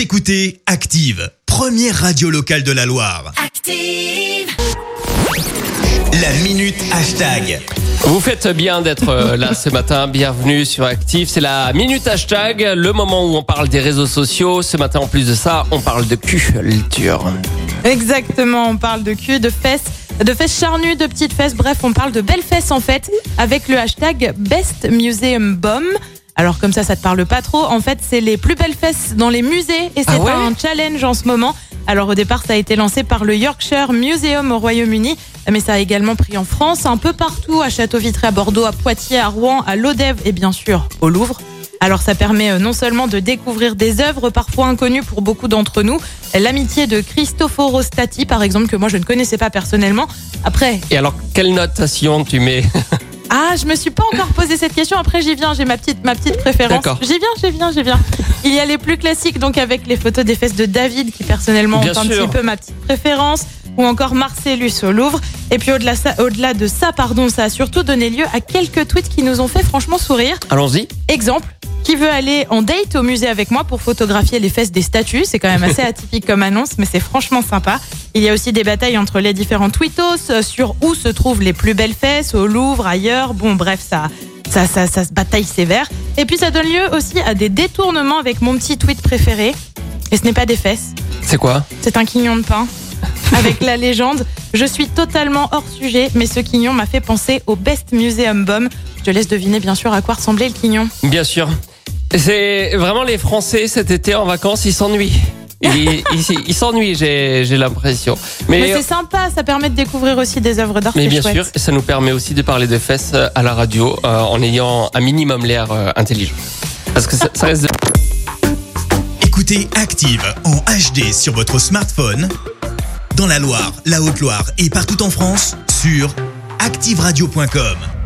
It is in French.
Vous écoutez Active, première radio locale de la Loire. Active. La minute hashtag. Vous faites bien d'être euh, là ce matin. Bienvenue sur Active. C'est la minute hashtag, le moment où on parle des réseaux sociaux. Ce matin, en plus de ça, on parle de culture. Exactement, on parle de cul, de fesses, de fesses charnues, de petites fesses, bref, on parle de belles fesses en fait, avec le hashtag Best Museum Bomb. Alors comme ça, ça te parle pas trop. En fait, c'est les plus belles fesses dans les musées et c'est Ah ouais un challenge en ce moment. Alors au départ, ça a été lancé par le Yorkshire Museum au Royaume-Uni, mais ça a également pris en France, un peu partout, à Château-Vitré, à Bordeaux, à Poitiers, à Rouen, à Lodève et bien sûr au Louvre. Alors ça permet euh, non seulement de découvrir des œuvres parfois inconnues pour beaucoup d'entre nous, l'amitié de Cristoforo Stati par exemple que moi je ne connaissais pas personnellement. Après, Et alors, quelle notation tu mets? ah, je me suis pas encore posé cette question. Après, j'y viens. J'ai ma petite, ma petite préférence. D'accord. J'y viens, j'y viens, j'y viens. Il y a les plus classiques, donc avec les photos des fesses de David, qui personnellement Bien ont un sûr. petit peu ma petite préférence, ou encore Marcellus au Louvre. Et puis au-delà, au-delà de ça, pardon, ça a surtout donné lieu à quelques tweets qui nous ont fait franchement sourire. Allons-y. Exemple. Qui veut aller en date au musée avec moi pour photographier les fesses des statues? C'est quand même assez atypique comme annonce, mais c'est franchement sympa. Il y a aussi des batailles entre les différents tweetos euh, sur où se trouvent les plus belles fesses, au Louvre, ailleurs. Bon, bref, ça, ça, ça, ça se bataille sévère. Et puis ça donne lieu aussi à des détournements avec mon petit tweet préféré. Et ce n'est pas des fesses, C'est quoi? C'est un quignon de pain. Avec la légende, je suis totalement hors sujet, mais ce quignon m'a fait penser au Best Museum Bomb. Je te laisse deviner bien sûr à quoi ressemblait le quignon. Bien sûr. C'est vraiment les Français cet été en vacances, ils s'ennuient. Ils s'ennuient, j'ai j'ai l'impression. Mais, Mais, c'est sympa, ça permet de découvrir aussi des œuvres d'art. mais bien chouette. sûr, ça nous permet aussi de parler de fesses euh, à la radio euh, en ayant un minimum l'air euh, intelligent. Parce que ça, ça reste de... Écoutez Active en HD sur votre smartphone, dans la Loire, la Haute-Loire et partout en France, sur activeradio.com.